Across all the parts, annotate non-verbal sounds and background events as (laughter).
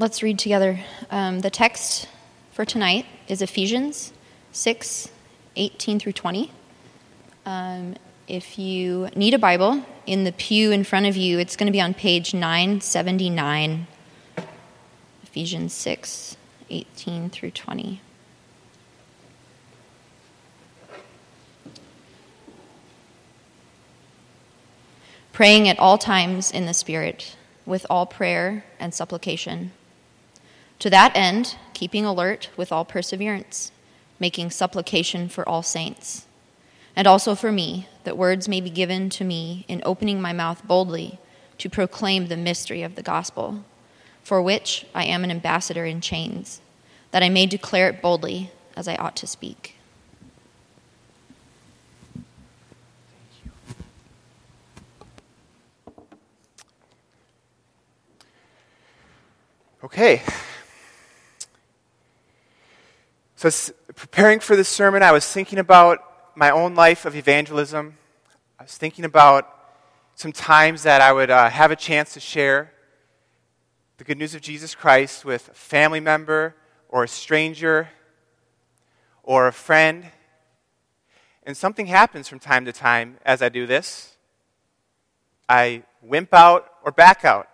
Let's read together. Um, the text for tonight is Ephesians 6 18 through 20. Um, if you need a Bible, in the pew in front of you, it's going to be on page 979, Ephesians 6 18 through 20. Praying at all times in the Spirit, with all prayer and supplication to that end, keeping alert with all perseverance, making supplication for all saints, and also for me, that words may be given to me in opening my mouth boldly to proclaim the mystery of the gospel, for which I am an ambassador in chains, that I may declare it boldly as I ought to speak. Okay. So, preparing for this sermon, I was thinking about my own life of evangelism. I was thinking about some times that I would uh, have a chance to share the good news of Jesus Christ with a family member or a stranger or a friend. And something happens from time to time as I do this. I wimp out or back out.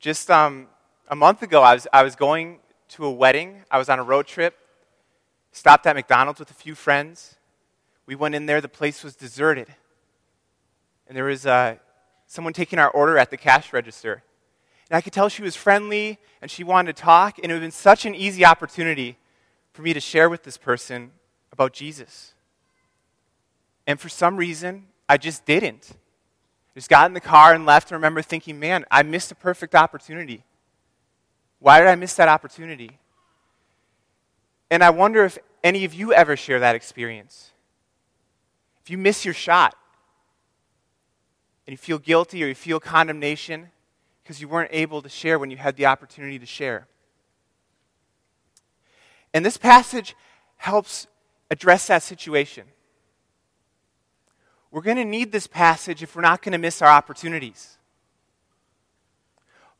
Just um, a month ago, I was, I was going to a wedding. I was on a road trip, stopped at McDonald's with a few friends. We went in there, the place was deserted. And there was uh, someone taking our order at the cash register. And I could tell she was friendly and she wanted to talk, and it would have been such an easy opportunity for me to share with this person about Jesus. And for some reason, I just didn't. I just got in the car and left and remember thinking, man, I missed a perfect opportunity. Why did I miss that opportunity? And I wonder if any of you ever share that experience. If you miss your shot and you feel guilty or you feel condemnation because you weren't able to share when you had the opportunity to share. And this passage helps address that situation. We're going to need this passage if we're not going to miss our opportunities.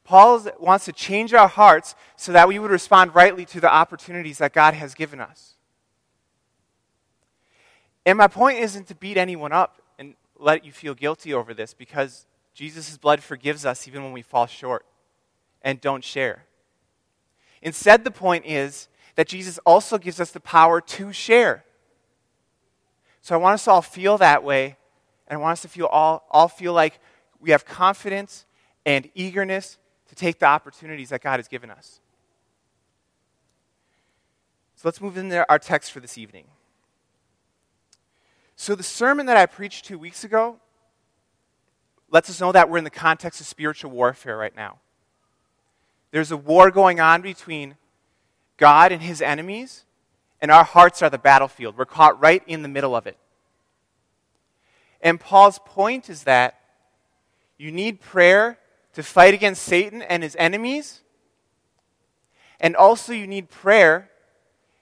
Paul wants to change our hearts so that we would respond rightly to the opportunities that God has given us. And my point isn't to beat anyone up and let you feel guilty over this because Jesus' blood forgives us even when we fall short and don't share. Instead, the point is that Jesus also gives us the power to share. So I want us to all feel that way, and I want us to feel all, all feel like we have confidence and eagerness to take the opportunities that God has given us. So let's move into our text for this evening. So, the sermon that I preached two weeks ago lets us know that we're in the context of spiritual warfare right now. There's a war going on between God and his enemies, and our hearts are the battlefield. We're caught right in the middle of it. And Paul's point is that you need prayer to fight against Satan and his enemies. And also, you need prayer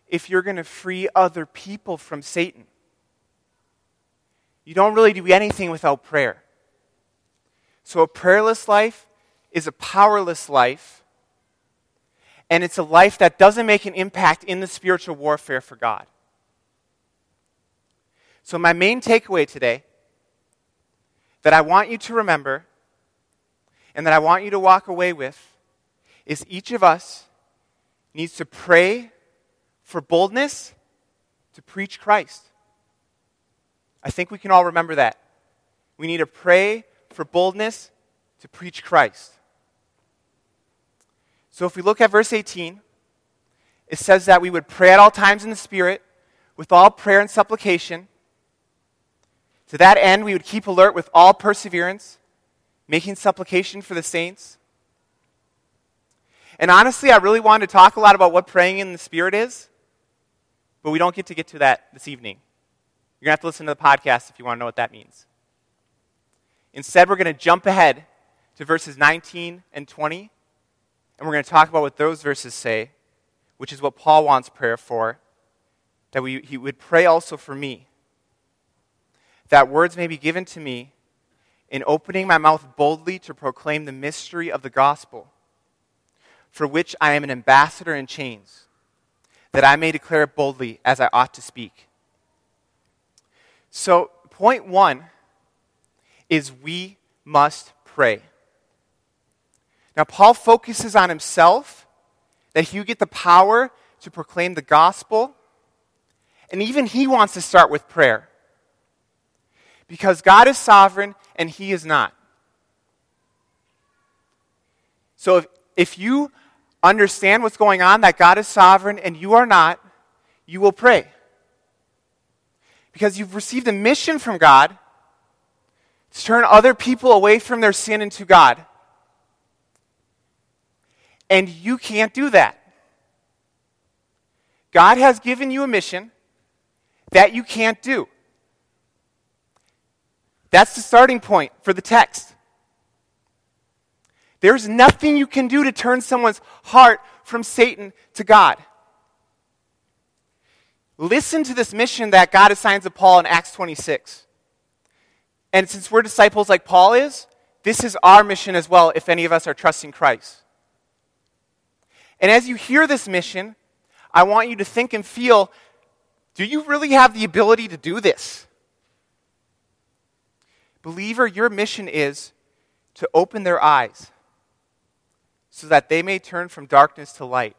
if you're going to free other people from Satan. You don't really do anything without prayer. So, a prayerless life is a powerless life, and it's a life that doesn't make an impact in the spiritual warfare for God. So, my main takeaway today that I want you to remember and that I want you to walk away with is each of us needs to pray for boldness to preach Christ. I think we can all remember that. We need to pray for boldness to preach Christ. So if we look at verse 18, it says that we would pray at all times in the Spirit with all prayer and supplication. To that end, we would keep alert with all perseverance making supplication for the saints. And honestly, I really wanted to talk a lot about what praying in the Spirit is, but we don't get to get to that this evening. You're going to have to listen to the podcast if you want to know what that means. Instead, we're going to jump ahead to verses 19 and 20, and we're going to talk about what those verses say, which is what Paul wants prayer for, that we, he would pray also for me, that words may be given to me in opening my mouth boldly to proclaim the mystery of the gospel, for which I am an ambassador in chains, that I may declare it boldly as I ought to speak. So, point one is we must pray. Now, Paul focuses on himself, that he would get the power to proclaim the gospel, and even he wants to start with prayer. Because God is sovereign and he is not. So if, if you understand what's going on, that God is sovereign and you are not, you will pray. Because you've received a mission from God to turn other people away from their sin into God. And you can't do that. God has given you a mission that you can't do. That's the starting point for the text. There's nothing you can do to turn someone's heart from Satan to God. Listen to this mission that God assigns to Paul in Acts 26. And since we're disciples like Paul is, this is our mission as well if any of us are trusting Christ. And as you hear this mission, I want you to think and feel do you really have the ability to do this? Believer, your mission is to open their eyes so that they may turn from darkness to light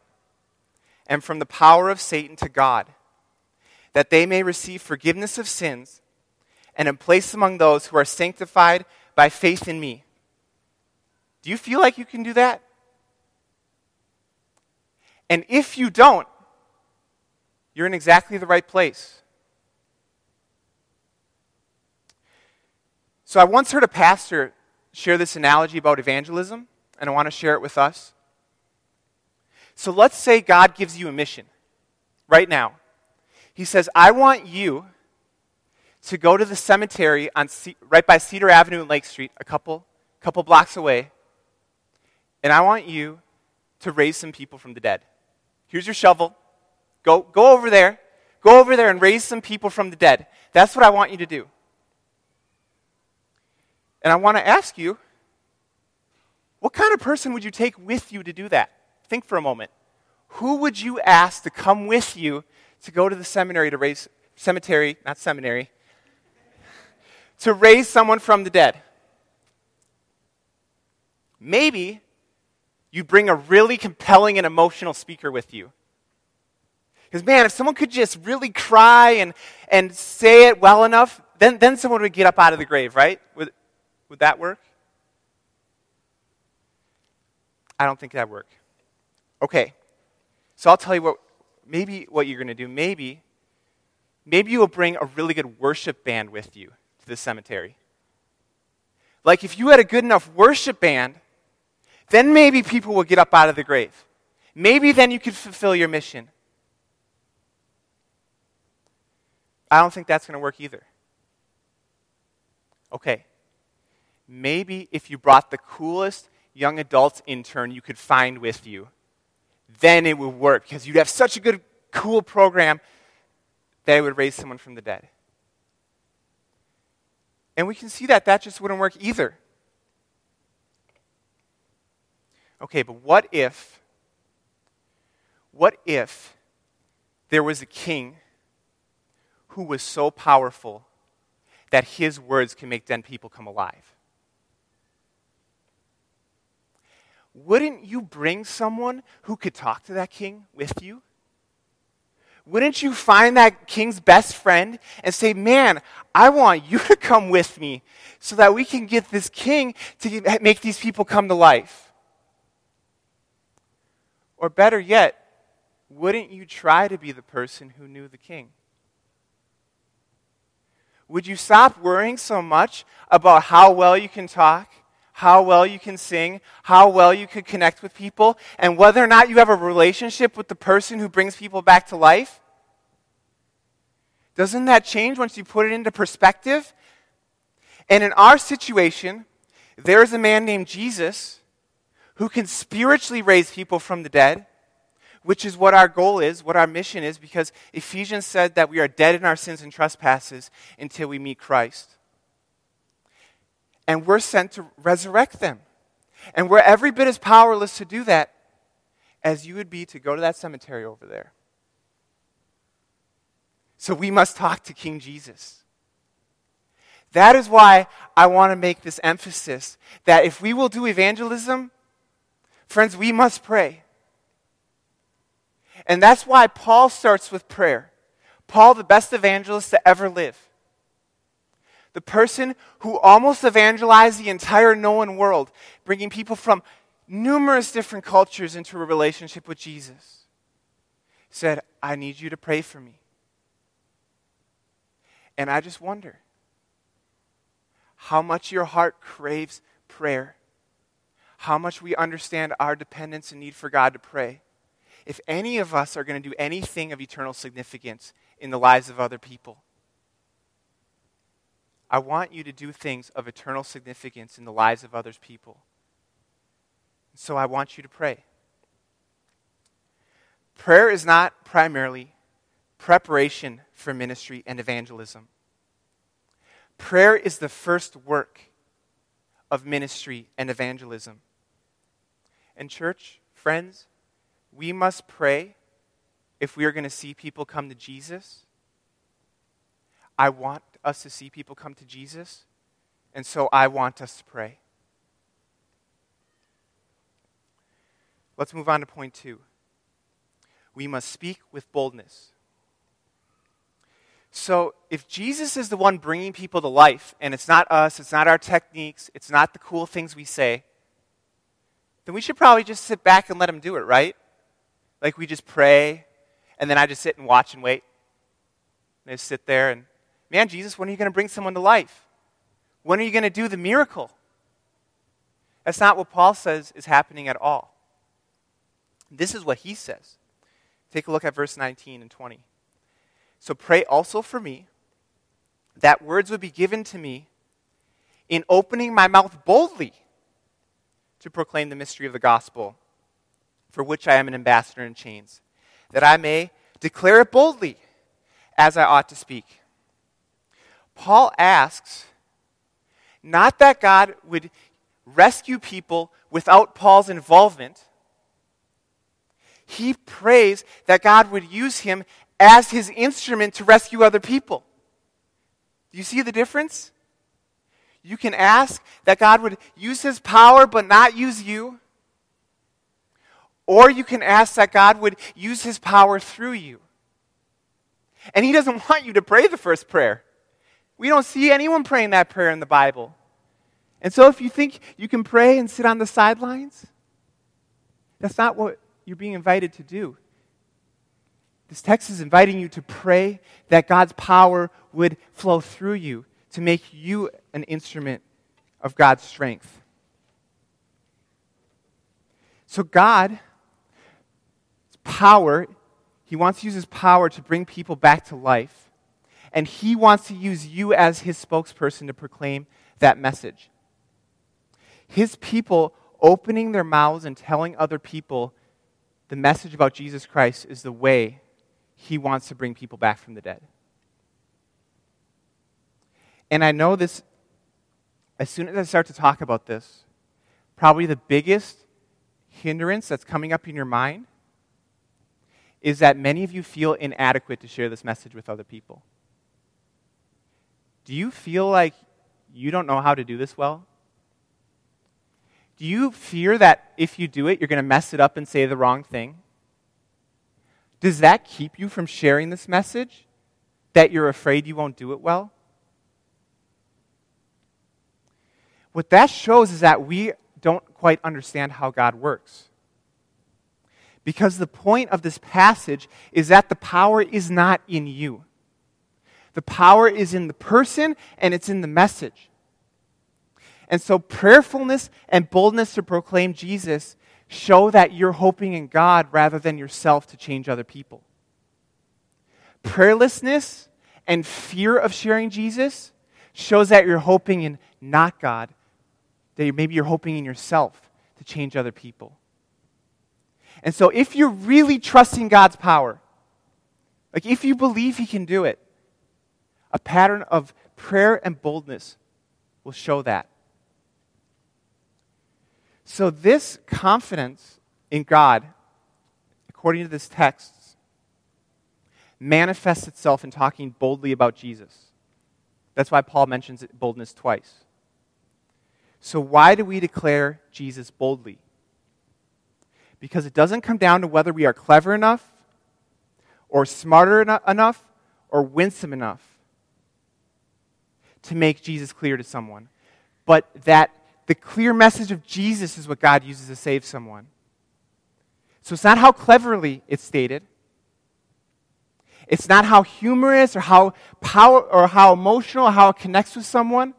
and from the power of Satan to God, that they may receive forgiveness of sins and a place among those who are sanctified by faith in me. Do you feel like you can do that? And if you don't, you're in exactly the right place. So I once heard a pastor share this analogy about evangelism and I want to share it with us. So let's say God gives you a mission right now. He says, I want you to go to the cemetery on C- right by Cedar Avenue and Lake Street, a couple, couple blocks away, and I want you to raise some people from the dead. Here's your shovel. Go, go over there. Go over there and raise some people from the dead. That's what I want you to do. And I want to ask you what kind of person would you take with you to do that? Think for a moment. Who would you ask to come with you to go to the seminary to raise, cemetery, not seminary, to raise someone from the dead? Maybe you bring a really compelling and emotional speaker with you. Because, man, if someone could just really cry and, and say it well enough, then, then someone would get up out of the grave, right? Would that work? I don't think that work. Okay. So I'll tell you what maybe what you're going to do. Maybe maybe you will bring a really good worship band with you to the cemetery. Like if you had a good enough worship band, then maybe people will get up out of the grave. Maybe then you could fulfill your mission. I don't think that's going to work either. Okay. Maybe if you brought the coolest young adults intern you could find with you, then it would work because you'd have such a good, cool program that it would raise someone from the dead. And we can see that that just wouldn't work either. Okay, but what if, what if there was a king who was so powerful that his words can make dead people come alive? Wouldn't you bring someone who could talk to that king with you? Wouldn't you find that king's best friend and say, Man, I want you to come with me so that we can get this king to make these people come to life? Or better yet, wouldn't you try to be the person who knew the king? Would you stop worrying so much about how well you can talk how well you can sing, how well you could connect with people, and whether or not you have a relationship with the person who brings people back to life? Doesn't that change once you put it into perspective? And in our situation, there's a man named Jesus who can spiritually raise people from the dead, which is what our goal is, what our mission is, because Ephesians said that we are dead in our sins and trespasses until we meet Christ and we're sent to resurrect them. And we're every bit as powerless to do that as you would be to go to that cemetery over there. So we must talk to King Jesus. That is why I want to make this emphasis that if we will do evangelism, friends, we must pray. And that's why Paul starts with prayer. Paul, the best evangelist to ever live. The person who almost evangelized the entire known world, bringing people from numerous different cultures into a relationship with Jesus, said, I need you to pray for me. And I just wonder how much your heart craves prayer, how much we understand our dependence and need for God to pray. If any of us are going to do anything of eternal significance in the lives of other people, I want you to do things of eternal significance in the lives of others people. So I want you to pray. Prayer is not primarily preparation for ministry and evangelism. Prayer is the first work of ministry and evangelism. And, church, friends, we must pray if we are going to see people come to Jesus. I want us to see people come to Jesus, and so I want us to pray. Let's move on to point two. We must speak with boldness. So, if Jesus is the one bringing people to life, and it's not us, it's not our techniques, it's not the cool things we say, then we should probably just sit back and let him do it, right? Like we just pray, and then I just sit and watch and wait. And I just sit there and, man, Jesus, when are you going to bring someone to life? When are you going to do the miracle? That's not what Paul says is happening at all. This is what he says. Take a look at verse 19 and 20. So pray also for me that words would be given to me in opening my mouth boldly to proclaim the mystery of the gospel, for which I am an ambassador in chains, that I may declare it boldly as I ought to speak. Paul asks not that God would rescue people without Paul's involvement. He prays that God would use him as his instrument to rescue other people. Do you see the difference? You can ask that God would use his power but not use you. Or you can ask that God would use his power through you. And he doesn't (laughs) want you to pray the first prayer. We don't see anyone praying that prayer in the Bible. And so if you think you can pray and sit on the sidelines, that's not what you're being invited to do. This text is inviting you to pray that God's power would flow through you to make you an instrument of God's strength. So, God's power, He wants to use His power to bring people back to life. And He wants to use you as His spokesperson to proclaim that message. His people opening their mouths and telling other people the message about Jesus Christ is the way he wants to bring people back from the dead. And I know this, as soon as I start to talk about this, probably the biggest hindrance that's coming up in your mind is that many of you feel inadequate to share this message with other people. Do you feel like you don't know how to do this well? Do you fear that if you do it, you're going to mess it up and say the wrong thing? Does that keep you from sharing this message? That you're afraid you won't do it well? What that shows is that we don't quite understand how God works. Because the point of this passage is that the power is not in you. The power is in the person and it's in the message. And so, prayerfulness and boldness to proclaim Jesus show that you're hoping in God rather than yourself to change other people. Prayerlessness and fear of sharing Jesus shows that you're hoping in not God, that maybe you're hoping in yourself to change other people. And so, if you're really trusting God's power, like if you believe He can do it, a pattern of prayer and boldness will show that. So, this confidence in God according to this text, manifests itself in talking boldly about Jesus. That's why Paul mentions boldness twice. So, why do we declare Jesus boldly? Because it doesn't come down to whether we are clever enough, or smarter enough, or winsome enough to make Jesus clear to someone, but that the clear message of Jesus is what God uses to save someone. So, it's not how cleverly it's stated, it's not how humorous or how power or how emotional or how it connects with someone.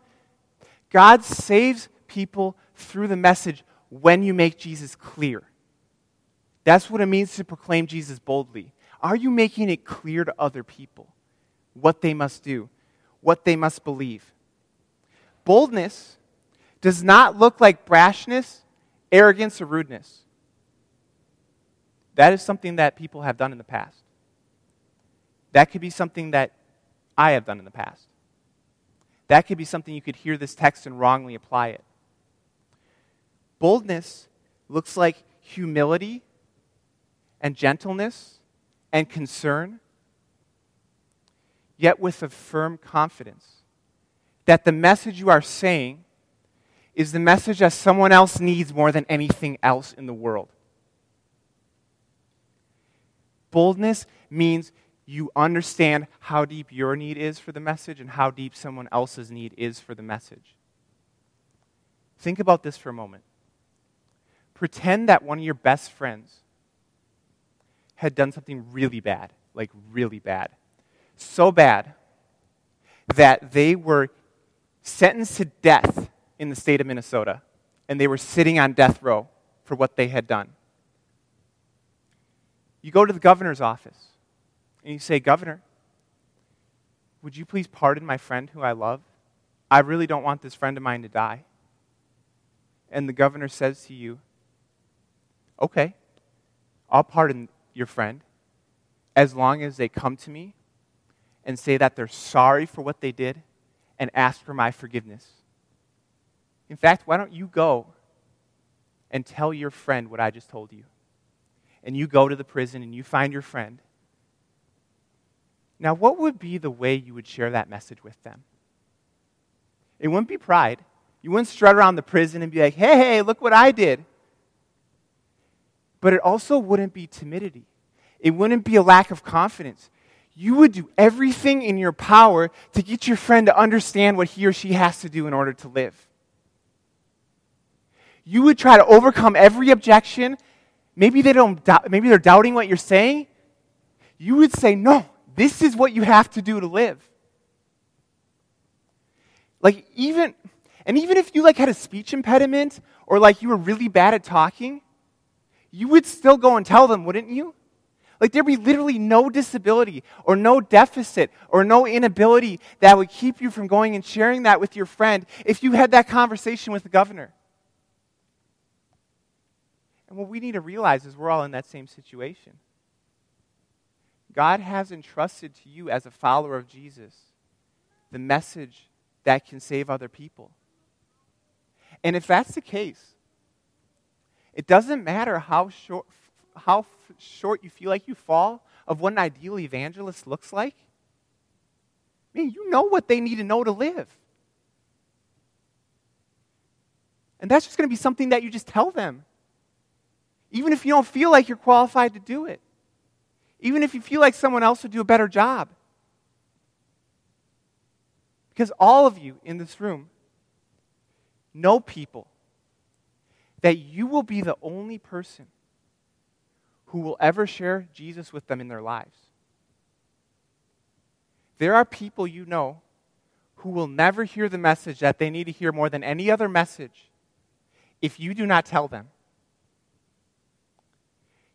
God saves people through the message when you make Jesus clear. That's what it means to proclaim Jesus boldly. Are you making it clear to other people what they must do, what they must believe? Boldness does not look like brashness, arrogance, or rudeness. That is something that people have done in the past. That could be something that I have done in the past. That could be something you could hear this text and wrongly apply it. Boldness looks like humility and gentleness and concern, yet with a firm confidence that the message you are saying is the message that someone else needs more than anything else in the world. Boldness means you understand how deep your need is for the message and how deep someone else's need is for the message. Think about this for a moment. Pretend that one of your best friends had done something really bad, like really bad. So bad that they were sentenced to death in the state of Minnesota and they were sitting on death row for what they had done. You go to the governor's office and you say, Governor, would you please pardon my friend who I love? I really don't want this friend of mine to die. And the governor says to you, Okay, I'll pardon your friend as long as they come to me and say that they're sorry for what they did and ask for my forgiveness. In fact, why don't you go and tell your friend what I just told you? And you go to the prison and you find your friend now, what would be the way you would share that message with them? It wouldn't be pride. You wouldn't strut around the prison and be like, hey, hey, look what I did. But it also wouldn't be timidity. It wouldn't be a lack of confidence. You would do everything in your power to get your friend to understand what he or she has to do in order to live. You would try to overcome every objection. Maybe they don't maybe they're doubting what you're saying. You would say, "No, this is what you have to do to live. Like, even, and even if you like had a speech impediment or like you were really bad at talking, you would still go and tell them, wouldn't you? Like, there'd be literally no disability or no deficit or no inability that would keep you from going and sharing that with your friend if you had that conversation with the governor. And what we need to realize is we're all in that same situation. God has entrusted to you as a follower of Jesus the message that can save other people. And if that's the case, it doesn't matter how short, how short you feel like you fall of what an ideal evangelist looks like. I mean, you know what they need to know to live. And that's just going to be something that you just tell them. Even if you don't feel like you're qualified to do it even if you feel like someone else would do a better job. Because all of you in this room know people that you will be the only person who will ever share Jesus with them in their lives. There are people you know who will never hear the message that they need to hear more than any other message if you do not tell them.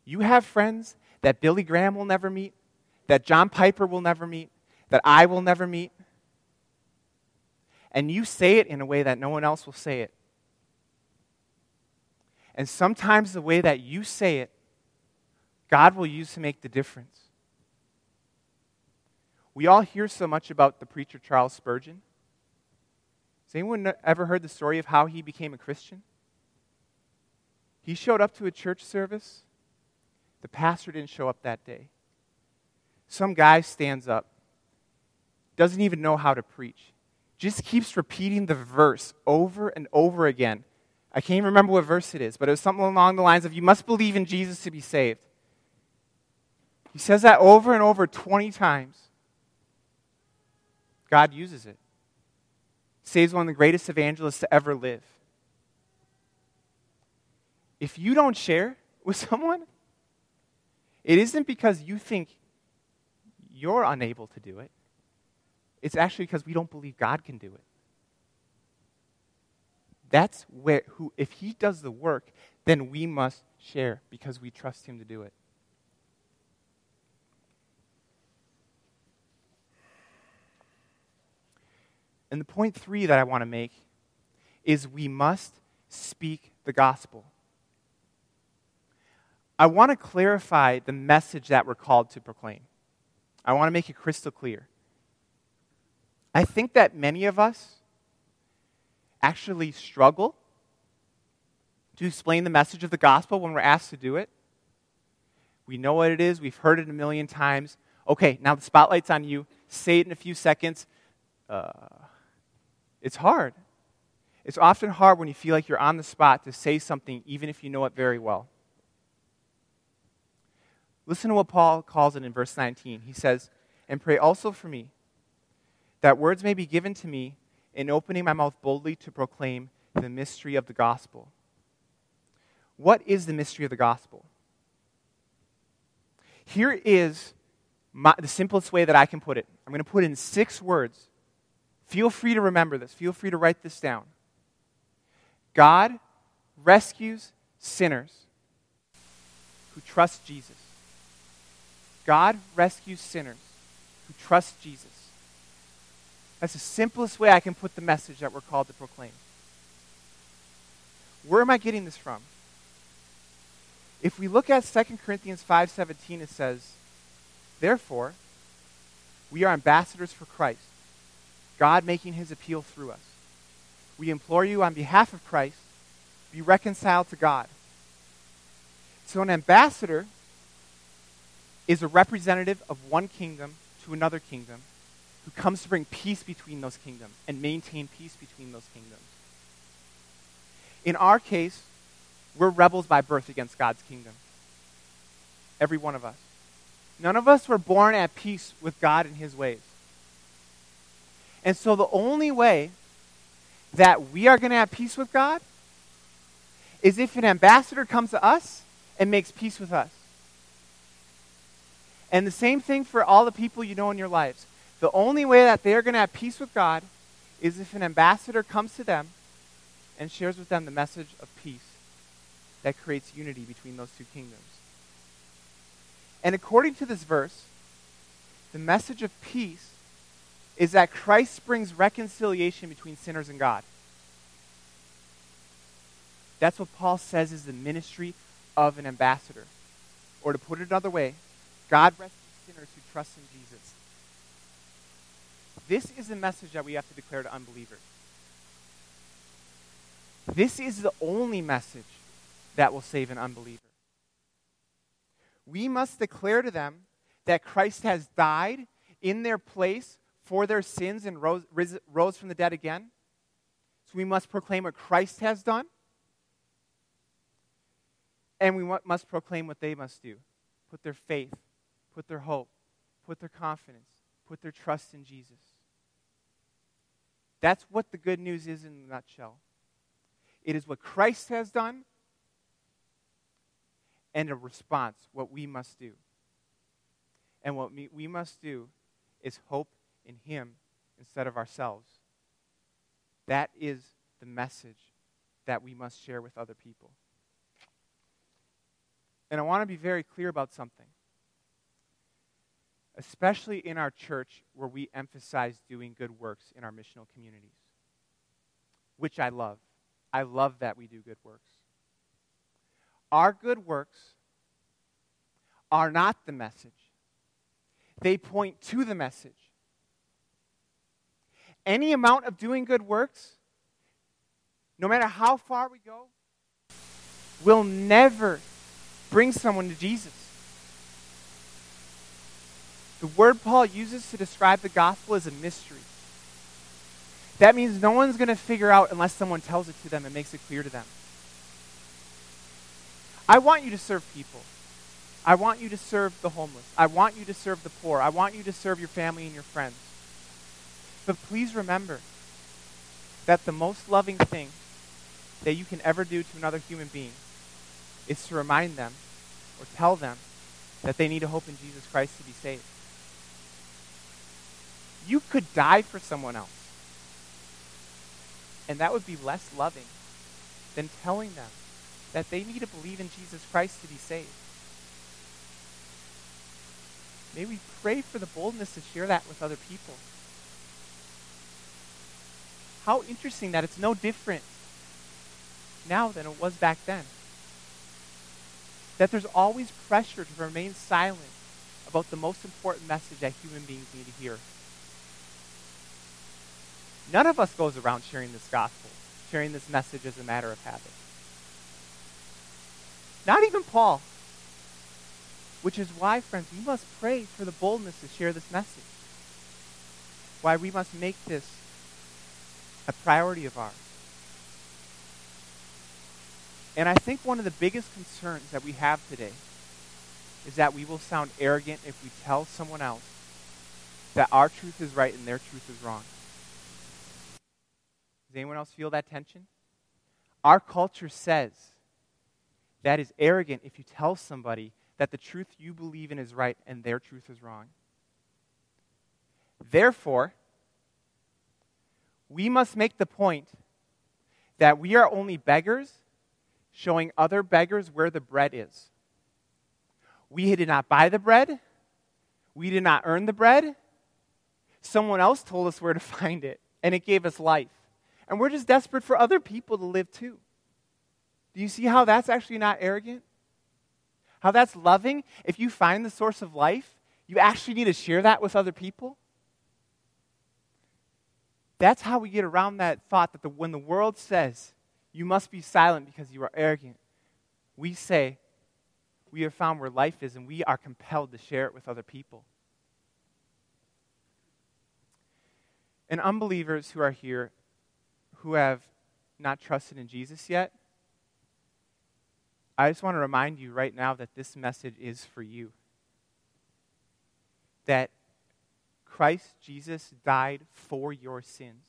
You have friends that Billy Graham will never meet, that John Piper will never meet, that I will never meet. And you say it in a way that no one else will say it. And sometimes the way that you say it, God will use to make the difference. We all hear so much about the preacher Charles Spurgeon. Has anyone ever heard the story of how he became a Christian? He showed up to a church service The pastor didn't show up that day. Some guy stands up, doesn't even know how to preach, just keeps repeating the verse over and over again. I can't even remember what verse it is, but it was something along the lines of, You must believe in Jesus to be saved. He says that over and over 20 times. God uses it. Saves one of the greatest evangelists to ever live. If you don't share with (laughs) someone, it isn't because you think you're unable to do it. It's actually because we don't believe God can do it. That's where who if he does the work, then we must share because we trust him to do it. And the point 3 that I want to make is we must speak the gospel. I want to clarify the message that we're called to proclaim. I want to make it crystal clear. I think that many of us actually struggle to explain the message of the gospel when we're asked to do it. We know what it is, we've heard it a million times. Okay, now the spotlight's on you. Say it in a few seconds. Uh, it's hard. It's often hard when you feel like you're on the spot to say something, even if you know it very well. Listen to what Paul calls it in verse 19. He says, And pray also for me, that words may be given to me in opening my mouth boldly to proclaim the mystery of the gospel. What is the mystery of the gospel? Here is my, the simplest way that I can put it. I'm going to put in six words. Feel free to remember this. Feel free to write this down. God rescues sinners who trust Jesus. God rescues sinners who trust Jesus. That's the simplest way I can put the message that we're called to proclaim. Where am I getting this from? If we look at 2 Corinthians 5:17 it says, "Therefore, we are ambassadors for Christ, God making his appeal through us. We implore you on behalf of Christ, be reconciled to God." So an ambassador is a representative of one kingdom to another kingdom who comes to bring peace between those kingdoms and maintain peace between those kingdoms. In our case, we're rebels by birth against God's kingdom. Every one of us. None of us were born at peace with God and His ways. And so the only way that we are going to have peace with God is if an ambassador comes to us and makes peace with us. And the same thing for all the people you know in your lives. The only way that they're going to have peace with God is if an ambassador comes to them and shares with them the message of peace that creates unity between those two kingdoms. And according to this verse, the message of peace is that Christ brings reconciliation between sinners and God. That's what Paul says is the ministry of an ambassador. Or to put it another way, God rescues sinners who trust in Jesus. This is the message that we have to declare to unbelievers. This is the only message that will save an unbeliever. We must declare to them that Christ has died in their place for their sins and rose, rose from the dead again. So we must proclaim what Christ has done. And we must proclaim what they must do put their faith put their hope, put their confidence, put their trust in Jesus. That's what the good news is in a nutshell. It is what Christ has done and a response, what we must do. And what we, we must do is hope in Him instead of ourselves. That is the message that we must share with other people. And I want to be very clear about something especially in our church where we emphasize doing good works in our missional communities, which I love. I love that we do good works. Our good works are not the message, they point to the message. Any amount of doing good works, no matter how far we go, will never bring someone to Jesus. The word Paul uses to describe the gospel is a mystery. That means no one's going to figure out unless someone tells it to them and makes it clear to them. I want you to serve people. I want you to serve the homeless. I want you to serve the poor. I want you to serve your family and your friends. But please remember that the most loving thing that you can ever do to another human being is to remind them or tell them that they need a hope in Jesus Christ to be saved. You could die for someone else. And that would be less loving than telling them that they need to believe in Jesus Christ to be saved. May we pray for the boldness to share that with other people. How interesting that it's no different now than it was back then. That there's always pressure to remain silent about the most important message that human beings need to hear. None of us goes around sharing this gospel, sharing this message as a matter of habit. Not even Paul. Which is why, friends, we must pray for the boldness to share this message. Why we must make this a priority of ours. And I think one of the biggest concerns that we have today is that we will sound arrogant if we tell someone else that our truth is right and their truth is wrong. Does anyone else feel that tension? Our culture says that is arrogant if you tell somebody that the truth you believe in is right and their truth is wrong. Therefore, we must make the point that we are only beggars showing other beggars where the bread is. We did not buy the bread. We did not earn the bread. Someone else told us where to (laughs) find it, and it gave us life. And we're just desperate for other people to live too. Do you see how that's actually not arrogant? How that's loving? If you find the source of life, you actually need to share that with other people. That's how we get around that thought that the, when the world says you must be silent because you are arrogant, we say we have found where life is and we are compelled to share it with other people. And unbelievers who are here who have not trusted in Jesus yet, I just want to remind you right now that this message is for you. That Christ Jesus died for your sins.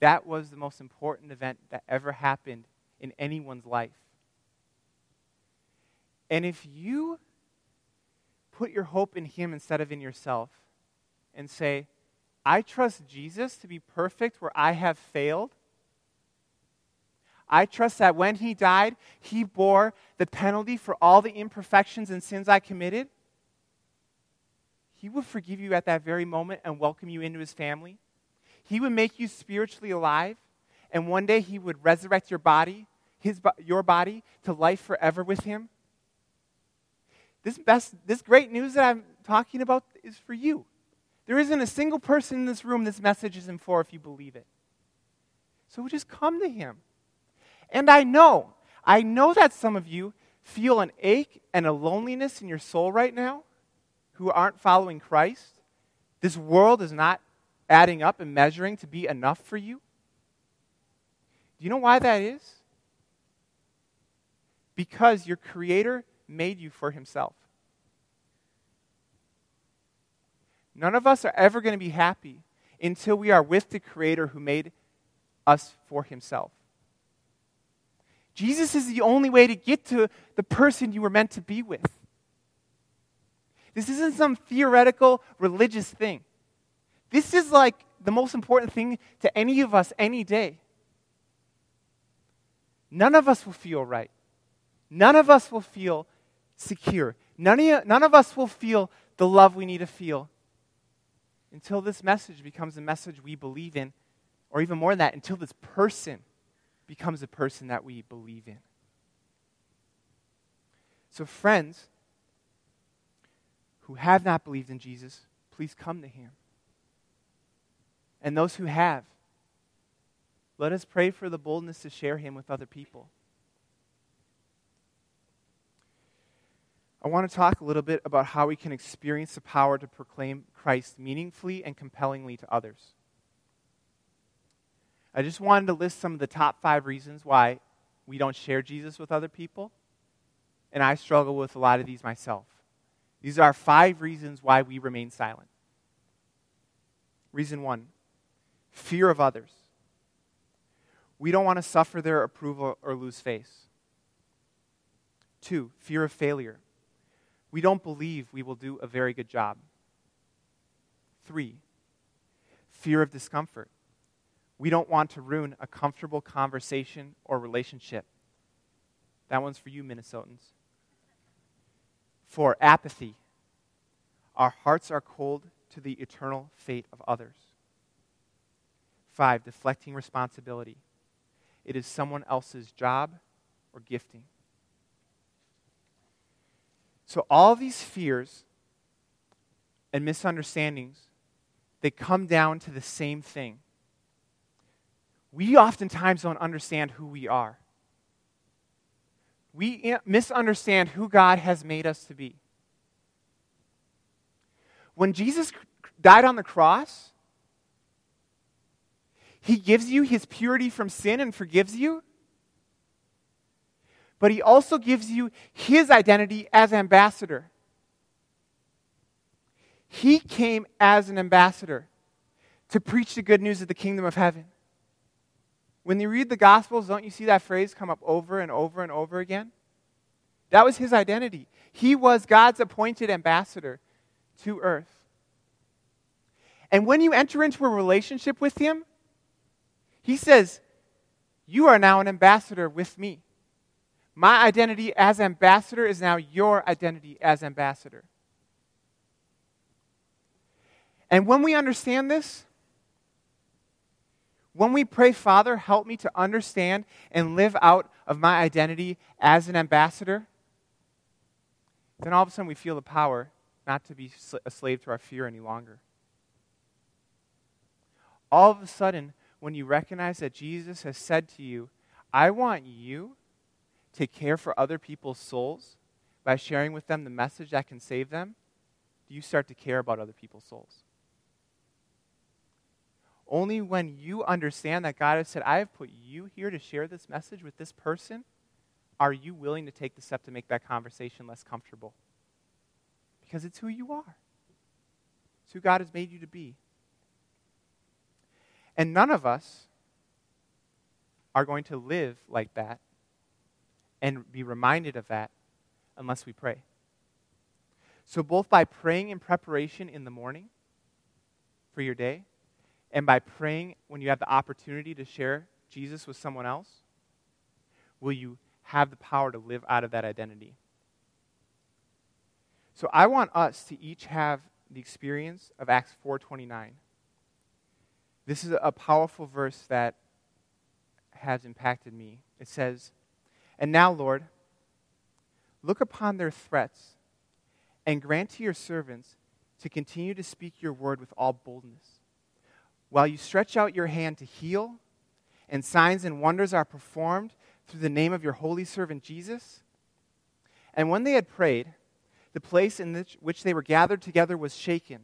That was the most important event that ever happened in anyone's life. And if you put your hope in Him instead of in yourself and say, I trust Jesus to be perfect where I have failed, I trust that when he died, he bore the penalty for all the imperfections and sins I committed. He would forgive you at that very moment and welcome you into his family. He would make you spiritually alive, and one day he would resurrect your body, his, your body, to life forever with him. This, best, this great news that I'm talking about is for you. There isn't a single person in this room this message isn't for if you believe it. So just come to him. And I know, I know that some of you feel an ache and a loneliness in your soul right now who aren't following Christ. This world is not adding up and measuring to be enough for you. Do you know why that is? Because your Creator made you for Himself. None of us are ever going to be happy until we are with the Creator who made us for Himself. Jesus is the only way to get to the person you were meant to be with. This isn't some theoretical religious thing. This is like the most important thing to any of us any day. None of us will feel right. None of us will feel secure. None of, none of us will feel the love we need to feel until this message becomes a message we believe in, or even more than that, until this person becomes a person that we believe in. So, friends who have not believed in Jesus, please come to him. And those who have, let us pray for the boldness to share him with other people. I want to talk a little bit about how we can experience the power to proclaim Christ meaningfully and compellingly to others. I just wanted to list some of the top five reasons why we don't share Jesus with other people. And I struggle with a lot of these myself. These are five reasons why we remain silent. Reason one fear of others. We don't want to suffer their approval or lose face. Two, fear of failure. We don't believe we will do a very good job. Three, fear of discomfort. We don't want to ruin a comfortable conversation or relationship. That one's for you, Minnesotans. Four, apathy. Our hearts are cold to the eternal fate of others. Five, deflecting responsibility. It is someone else's job or gifting. So, all these fears and misunderstandings, they come down to the same thing. We oftentimes don't understand who we are. We misunderstand who God has made us to be. When Jesus died on the cross, he gives you his purity from sin and forgives you but he also gives you his identity as ambassador. He came as an ambassador to preach the good news of the kingdom of heaven. When you read the Gospels, don't you see that phrase come up over and over and over again? That was his identity. He was God's appointed ambassador to earth. And when you enter into a relationship with him, he says, You are now an ambassador with me. My identity as ambassador is now your identity as ambassador. And when we understand this, when we pray, Father, help me to understand and live out of my identity as an ambassador, then all of a sudden we feel the power not to be a slave to our fear any longer. All of a sudden, when you recognize that Jesus has said to you, I want you to care for other people's souls by sharing with them the message that can save them, do you start to care about other people's souls. Only when you understand that God has said, I have put you here to share this message with this person, are you willing to take the step to make that conversation less comfortable? Because it's who you are, it's who God has made you to be. And none of us are going to live like that and be reminded of that unless we pray. So, both by praying in preparation in the morning for your day, and by praying when you have the opportunity to share Jesus with someone else, will you have the power to live out of that identity. So I want us to each have the experience of Acts 4:29. This is a powerful verse that has impacted me. It says, and now, Lord, look upon their threats and grant to your servants to continue to speak your word with all boldness. While you stretch out your hand to heal, and signs and wonders are performed through the name of your holy servant Jesus. And when they had prayed, the place in which they were gathered together was shaken,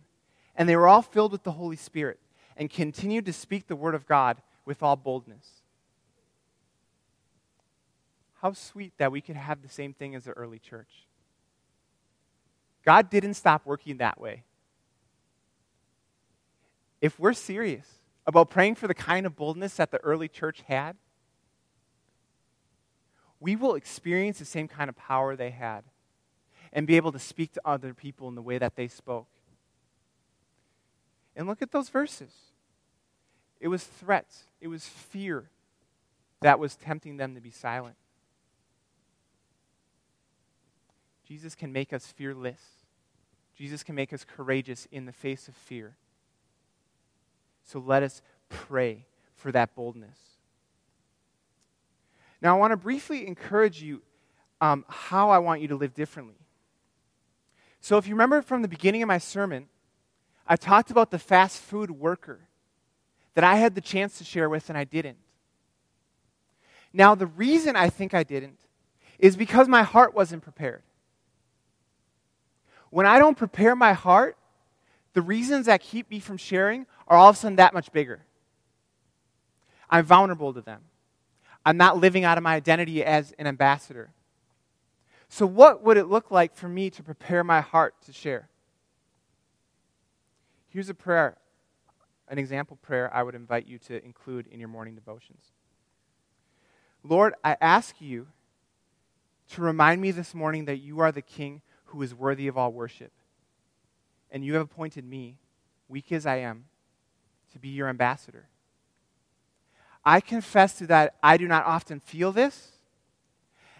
and they were all filled with the Holy Spirit, and continued to speak the word of God with all boldness. How sweet that we could have the same thing as the early church. God didn't stop working that way. If we're serious about praying for the kind of boldness that the early church had, we will experience the same kind of power they had and be able to speak to other people in the way that they spoke. And look at those verses. It was threats, it was fear that was tempting them to be silent. Jesus can make us fearless. Jesus can make us courageous in the face of fear. So let us pray for that boldness. Now, I want to briefly encourage you um, how I want you to live differently. So, if you remember from the beginning of my sermon, I talked about the fast food worker that I had the chance to share with and I didn't. Now, the reason I think I didn't is because my heart wasn't prepared. When I don't prepare my heart, the reasons that keep me from sharing are all of a sudden that much bigger. I'm vulnerable to them. I'm not living out of my identity as an ambassador. So, what would it look like for me to prepare my heart to share? Here's a prayer, an example prayer I would invite you to include in your morning devotions. Lord, I ask you to remind me this morning that you are the King who is worthy of all worship. And you have appointed me, weak as I am, to be your ambassador. I confess to that I do not often feel this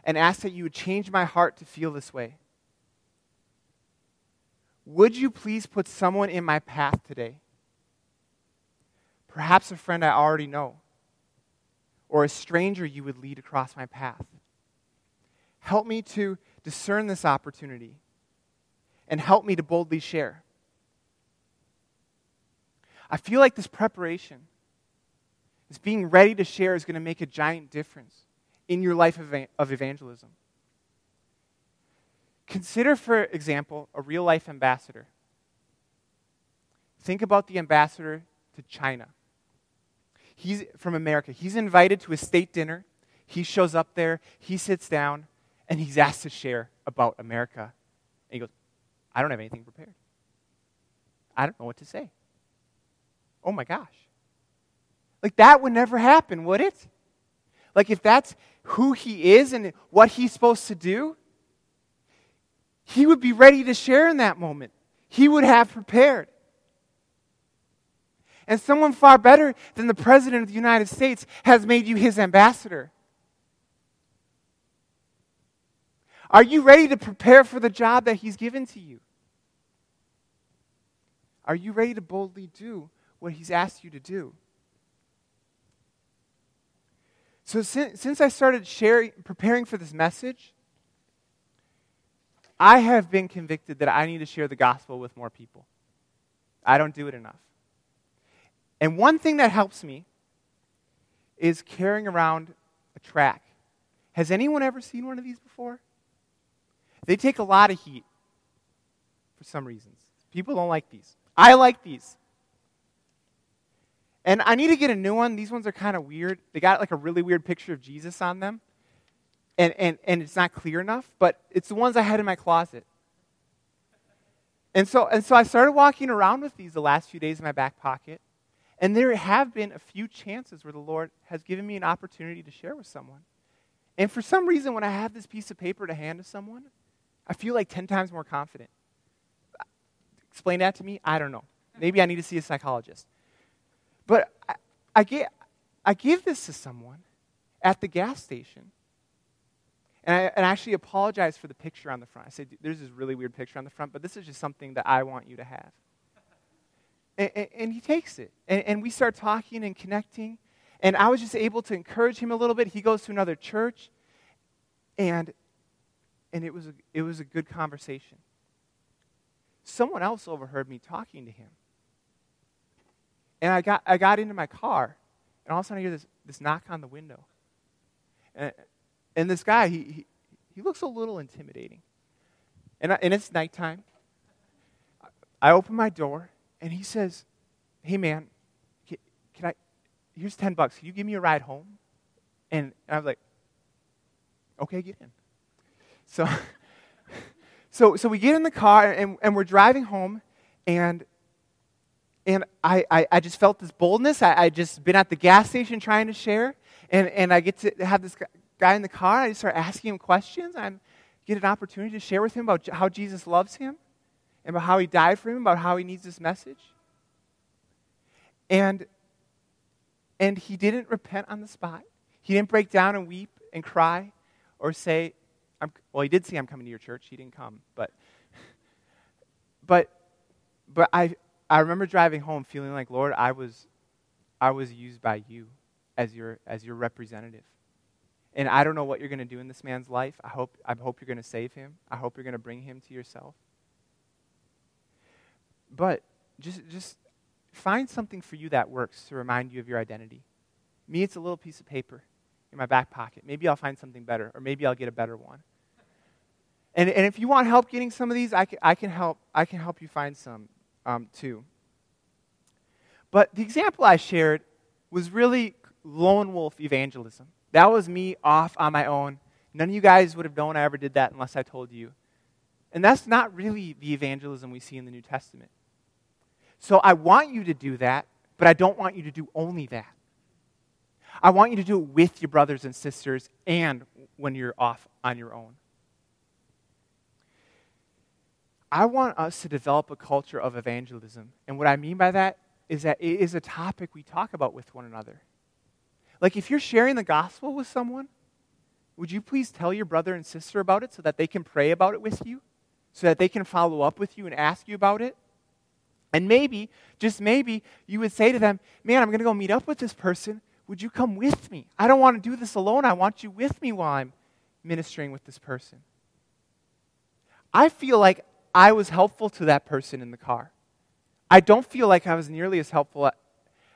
and ask that you would change my heart to feel this way. Would you please put someone in my path today? Perhaps a friend I already know, or a stranger you would lead across my path. Help me to discern this opportunity and help me to boldly share. I feel like this preparation, this being ready to share, is going to make a giant difference in your life of evangelism. Consider, for example, a real life ambassador. Think about the ambassador to China. He's from America. He's invited to a state dinner. He shows up there, he sits down, and he's asked to share about America. And he goes, I don't have anything prepared. I don't know what to say. Oh my gosh. Like that would never happen, would it? Like if that's who he is and what he's supposed to do, he would be ready to share in that moment. He would have prepared. And someone far better than the President of the United States has made you his ambassador. Are you ready to prepare for the job that he's given to you? Are you ready to boldly do what he's asked you to do? So, since, since I started sharing, preparing for this message, I have been convicted that I need to share the gospel with more people. I don't do it enough. And one thing that helps me is carrying around a tract. Has anyone ever seen one of these before? They take a lot of heat for some reasons. People don't like these. I like these. And I need to get a new one. These ones are kind of weird. They got like a really weird picture of Jesus on them. And, and, and it's not clear enough, but it's the ones I had in my closet. And so, and so I started walking around with these the last few days in my back pocket. And there have been a few chances where the Lord has given me an opportunity to share with someone. And for some reason, when I have this piece of paper to hand to someone, I feel like 10 times more confident. Explain that to me? I don't know. Maybe I need to see a psychologist. But I, I, get, I give this to someone at the gas station. And I, and I actually apologize for the picture on the front. I said, there's this really weird picture on the front, but this is just something that I want you to have. And, and, and he takes it. And, we start talking and connecting. And I was just able to encourage him a little bit. He goes to another church. And, and it, was a, it was a good conversation. Someone else overheard me talking to him. And I got, I got into my car, and all of a sudden I hear this, this knock on the window. And, and this guy, he, he, he looks a little intimidating. And, I, and it's nighttime. I open my door, and he says, Hey, man, can, can I, here's 10 bucks. Can you give me a ride home? And I was like, Okay, get in. So, (laughs) so, so we get in the car, and, and we're driving home, and and I, I, I, just felt this boldness. I, I just been at the gas station trying to share, and, and I get to have this guy in the car. I just start asking him questions. I get an opportunity to share with him about how Jesus loves him, and about how he died for him, about how he needs this message. And, and he didn't repent on the spot. He didn't break down and weep and cry or say, I'm, well, he did say, I'm coming to your church. He didn't come, but, (laughs) but, but I, I remember driving home feeling like, Lord, I was, I was used by you as your, as your representative. And I don't know what you're going to do in this man's life. I hope, I hope you're going to save him. I hope you're going to bring him to yourself. But just, just find something for you that works to remind you of your identity. Me, it's a little piece of paper in my back pocket. Maybe I'll find something better, or maybe I'll get a better one. And, and if you want help getting some of these, I can, I can, help, I can help you find some um, too. But the example I shared was really lone wolf evangelism. That was me off on my own. None of you guys would have known I ever did that unless I told you. And that's not really the evangelism we see in the New Testament. So I want you to do that, but I don't want you to do only that. I want you to do it with your brothers and sisters and when you're off on your own. I want us to develop a culture of evangelism. And what I mean by that is that it is a topic we talk about with one another. Like if you're sharing the gospel with someone, would you please tell your brother and sister about it so that they can pray about it with you? So that they can follow up with you and ask you about it? And maybe, just maybe, you would say to them, Man, I'm going to go meet up with this person. Would you come with me? I don't want to do this alone. I want you with me while I'm ministering with this person. I feel like I was helpful to that person in the car. I don't feel like I was nearly as helpful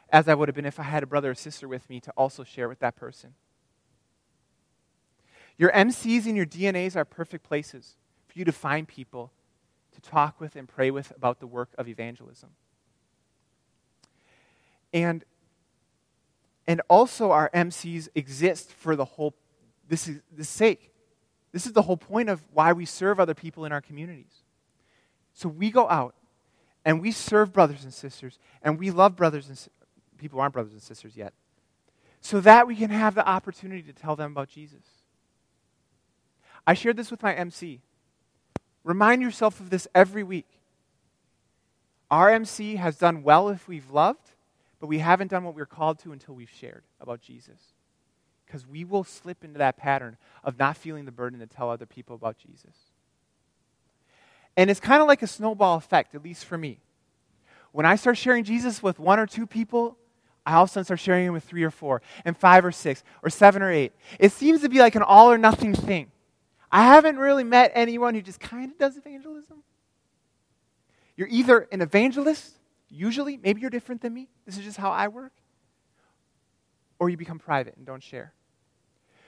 as I would have been if I had a brother or sister with me to also share with that person. Your MCs and your DNAs are perfect places for you to find people to talk with and pray with about the work of evangelism. And, and also, our MCs exist for the whole this is the sake. This is the whole point of why we serve other people in our communities. So we go out and we serve brothers and sisters and we love brothers and people who aren't brothers and sisters yet so that we can have the opportunity to tell them about Jesus. I shared this with my MC. Remind yourself of this every week. Our MC has done well if we've loved, but we haven't done what we're called to until we've shared about Jesus. Because we will slip into that pattern of not feeling the burden to tell other people about Jesus. And it's kind of like a snowball effect, at least for me. When I start sharing Jesus with one or two people, I all of a sudden start sharing him with three or four, and five or six, or seven or eight. It seems to be like an all or nothing thing. I haven't really met anyone who just kind of does evangelism. You're either an evangelist, usually, maybe you're different than me. This is just how I work. Or you become private and don't share.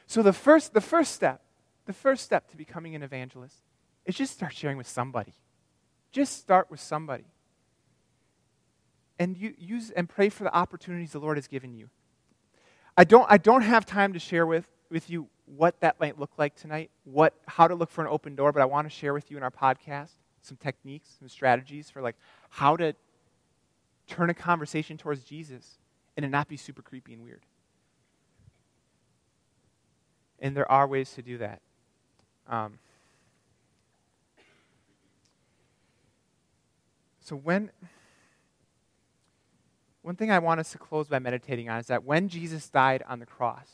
So the first, the first step, the first step to becoming an evangelist is just start sharing with somebody. Just start with somebody. And you use and pray for the opportunities the Lord has given you. I don't, I don't have time to share with, with you what that might look like tonight, what, how to look for an open door, but I want to share with you in our podcast some techniques, some strategies for like how to turn a conversation towards Jesus and it not be super creepy and weird. And there are ways to do that. Um, so when one thing I want us to close by meditating on is that when Jesus died on the cross,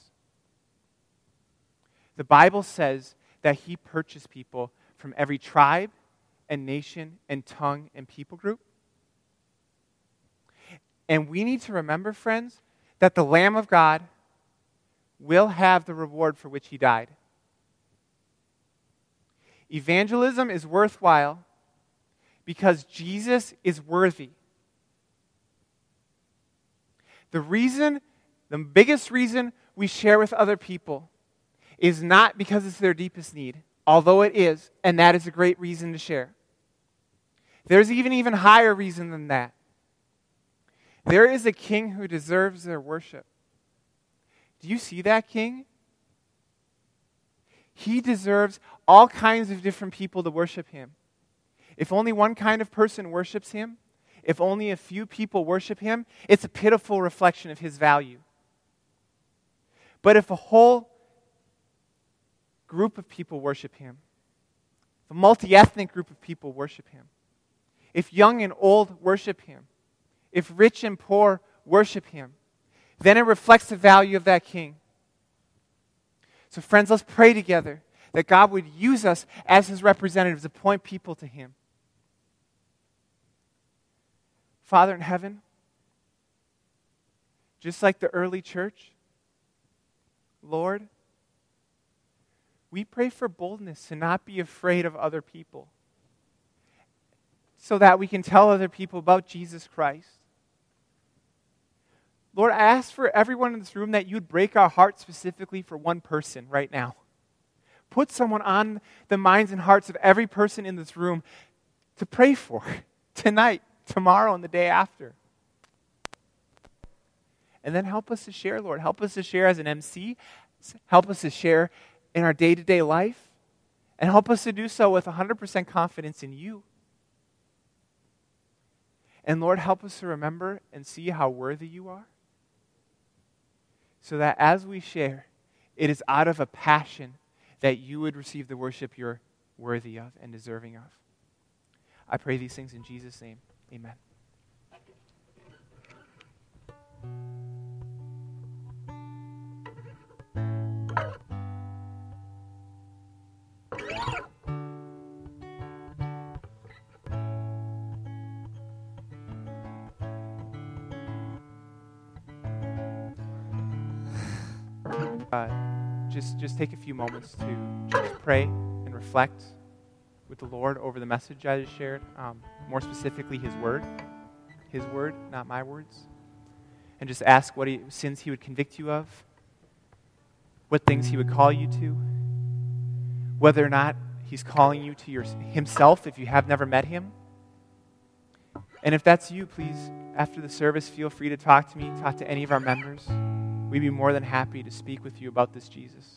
the Bible says that he purchased people from every tribe and nation and tongue and people group. And we need to remember, friends, that the Lamb of God will have the reward for which he died. Evangelism is worthwhile because Jesus is worthy. The reason, the biggest reason we share with other people is not because it's their deepest need, although it is, and that is a great reason to share. There's even even higher reason than that. There is a king who deserves their worship. Do you see that king? He deserves all kinds of different people to worship him. If only one kind of person worships him, if only a few people worship him, it's a pitiful reflection of his value. But if a whole group of people worship him, if a multi ethnic group of people worship him, if young and old worship him, if rich and poor worship him, then it reflects the value of that king. So, friends, let's pray together that God would use us as his representatives to point people to him. Father in heaven, just like the early church, Lord, we pray for boldness to not be afraid of other people so that we can tell other people about Jesus Christ. Lord, I ask for everyone in this room that you'd break our hearts specifically for one person right now. Put someone on the minds and hearts of every person in this room to pray for (laughs) tonight, tomorrow, and the day after. And then help us to share, Lord. Help us to share as an MC. Help us to share in our day to day life. And help us to do so with 100% confidence in you. And Lord, help us to remember and see how worthy you are. So that as we share, it is out of a passion that you would receive the worship you're worthy of and deserving of. I pray these things in Jesus' name. Amen. (sighs) Uh, just, just take a few moments to just pray and reflect with the Lord over the message I just shared. Um, more specifically, His Word. His Word, not my words. And just ask what he, sins He would convict you of, what things He would call you to, whether or not He's calling you to your, Himself if you have never met Him. And if that's you, please, after the service, feel free to talk to me, talk to any of our members. We'd be more than happy to speak with you about this Jesus.